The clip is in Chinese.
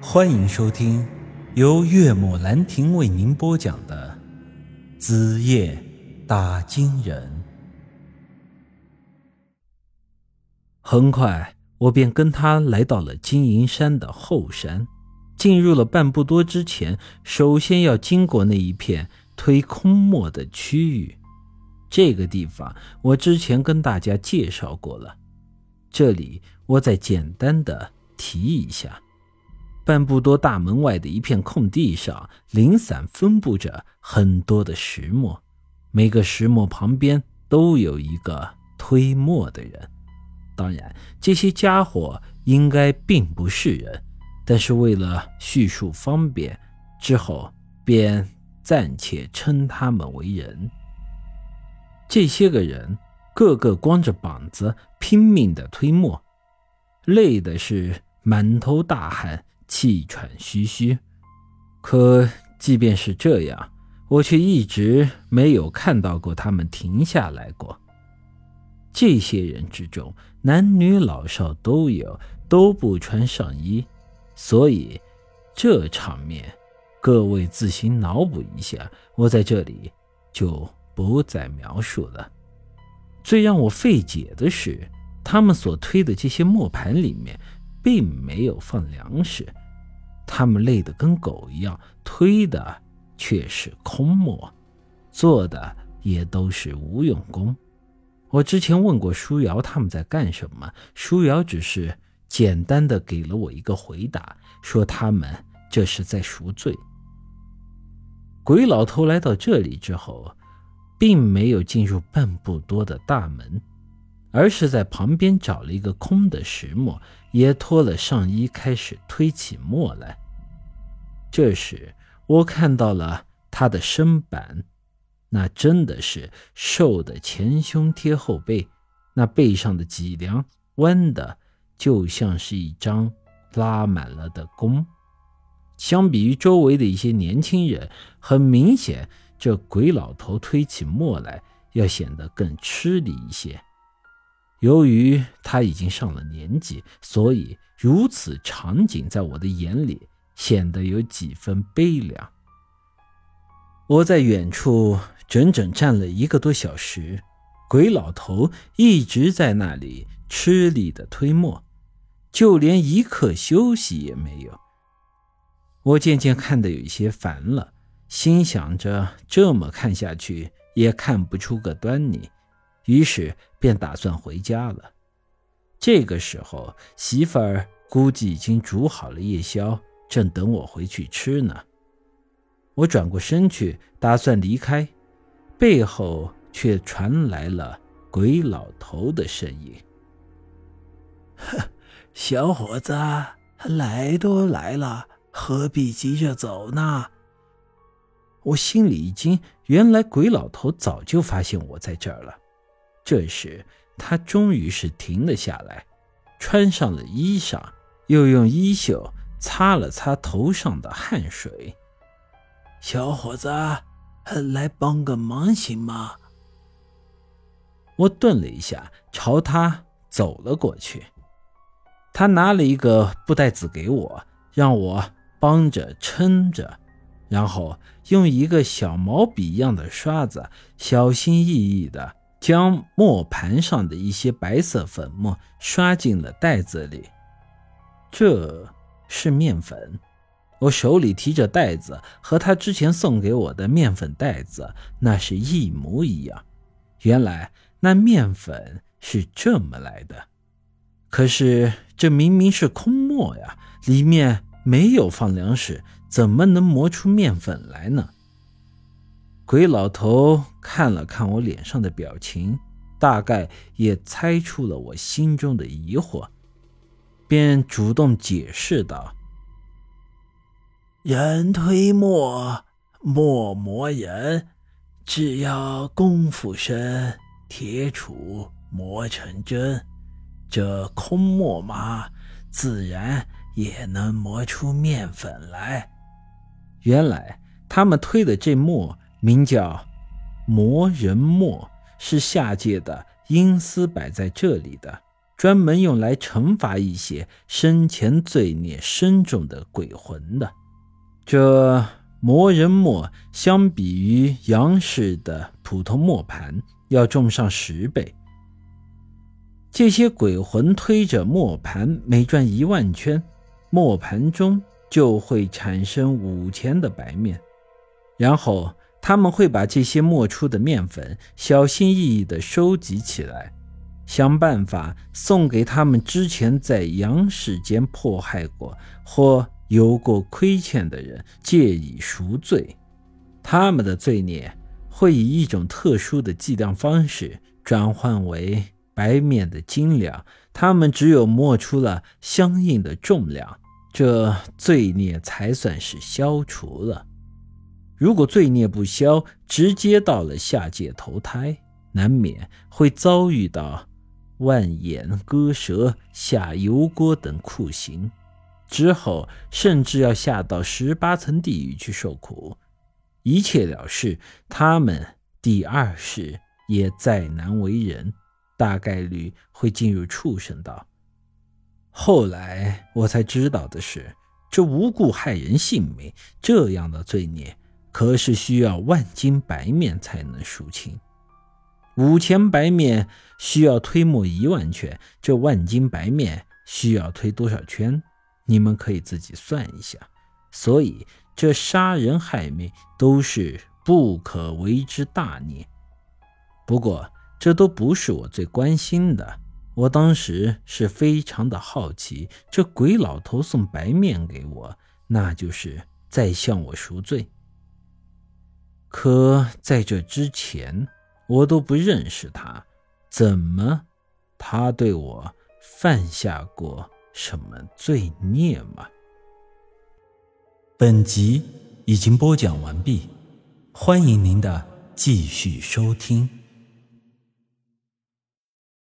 欢迎收听由岳母兰亭为您播讲的《子夜打金人》。很快，我便跟他来到了金银山的后山。进入了半步多之前，首先要经过那一片推空墨的区域。这个地方我之前跟大家介绍过了，这里我再简单的提一下。半步多大门外的一片空地上，零散分布着很多的石磨，每个石磨旁边都有一个推磨的人。当然，这些家伙应该并不是人。但是为了叙述方便，之后便暂且称他们为人。这些个人个个光着膀子拼命的推磨，累的是满头大汗，气喘吁吁。可即便是这样，我却一直没有看到过他们停下来过。这些人之中，男女老少都有，都不穿上衣。所以，这场面，各位自行脑补一下。我在这里就不再描述了。最让我费解的是，他们所推的这些磨盘里面，并没有放粮食。他们累得跟狗一样，推的却是空磨，做的也都是无用功。我之前问过舒瑶他们在干什么，舒瑶只是。简单的给了我一个回答，说他们这是在赎罪。鬼老头来到这里之后，并没有进入半步多的大门，而是在旁边找了一个空的石磨，也脱了上衣，开始推起磨来。这时，我看到了他的身板，那真的是瘦的前胸贴后背，那背上的脊梁弯的。就像是一张拉满了的弓，相比于周围的一些年轻人，很明显，这鬼老头推起磨来要显得更吃力一些。由于他已经上了年纪，所以如此场景在我的眼里显得有几分悲凉。我在远处整整站了一个多小时，鬼老头一直在那里吃力的推磨。就连一刻休息也没有。我渐渐看得有一些烦了，心想着这么看下去也看不出个端倪，于是便打算回家了。这个时候，媳妇儿估计已经煮好了夜宵，正等我回去吃呢。我转过身去，打算离开，背后却传来了鬼老头的声音：“哼。”小伙子，来都来了，何必急着走呢？我心里一惊，原来鬼老头早就发现我在这儿了。这时，他终于是停了下来，穿上了衣裳，又用衣袖擦了擦头上的汗水。小伙子，来帮个忙行吗？我顿了一下，朝他走了过去。他拿了一个布袋子给我，让我帮着撑着，然后用一个小毛笔一样的刷子，小心翼翼的将磨盘上的一些白色粉末刷进了袋子里。这是面粉，我手里提着袋子，和他之前送给我的面粉袋子那是一模一样。原来那面粉是这么来的。可是这明明是空磨呀，里面没有放粮食，怎么能磨出面粉来呢？鬼老头看了看我脸上的表情，大概也猜出了我心中的疑惑，便主动解释道：“人推磨，磨磨人，只要功夫深，铁杵磨成针。”这空磨嘛，自然也能磨出面粉来。原来他们推的这磨名叫磨人磨，是下界的阴司摆在这里的。专门用来惩罚一些生前罪孽深重的鬼魂的。这魔人墨相比于杨氏的普通磨盘要重上十倍。这些鬼魂推着磨盘，每转一万圈，磨盘中就会产生五钱的白面，然后他们会把这些磨出的面粉小心翼翼地收集起来。想办法送给他们之前在阳世间迫害过或有过亏欠的人，借以赎罪。他们的罪孽会以一种特殊的计量方式转换为白面的斤两。他们只有磨出了相应的重量，这罪孽才算是消除了。如果罪孽不消，直接到了下界投胎，难免会遭遇到。万眼割舌、下油锅等酷刑，之后甚至要下到十八层地狱去受苦。一切了事，他们第二世也再难为人，大概率会进入畜生道。后来我才知道的是，这无故害人性命这样的罪孽，可是需要万斤白面才能赎清。五钱白面需要推磨一万圈，这万斤白面需要推多少圈？你们可以自己算一下。所以这杀人害命都是不可为之大孽。不过这都不是我最关心的，我当时是非常的好奇，这鬼老头送白面给我，那就是在向我赎罪。可在这之前。我都不认识他，怎么他对我犯下过什么罪孽吗？本集已经播讲完毕，欢迎您的继续收听。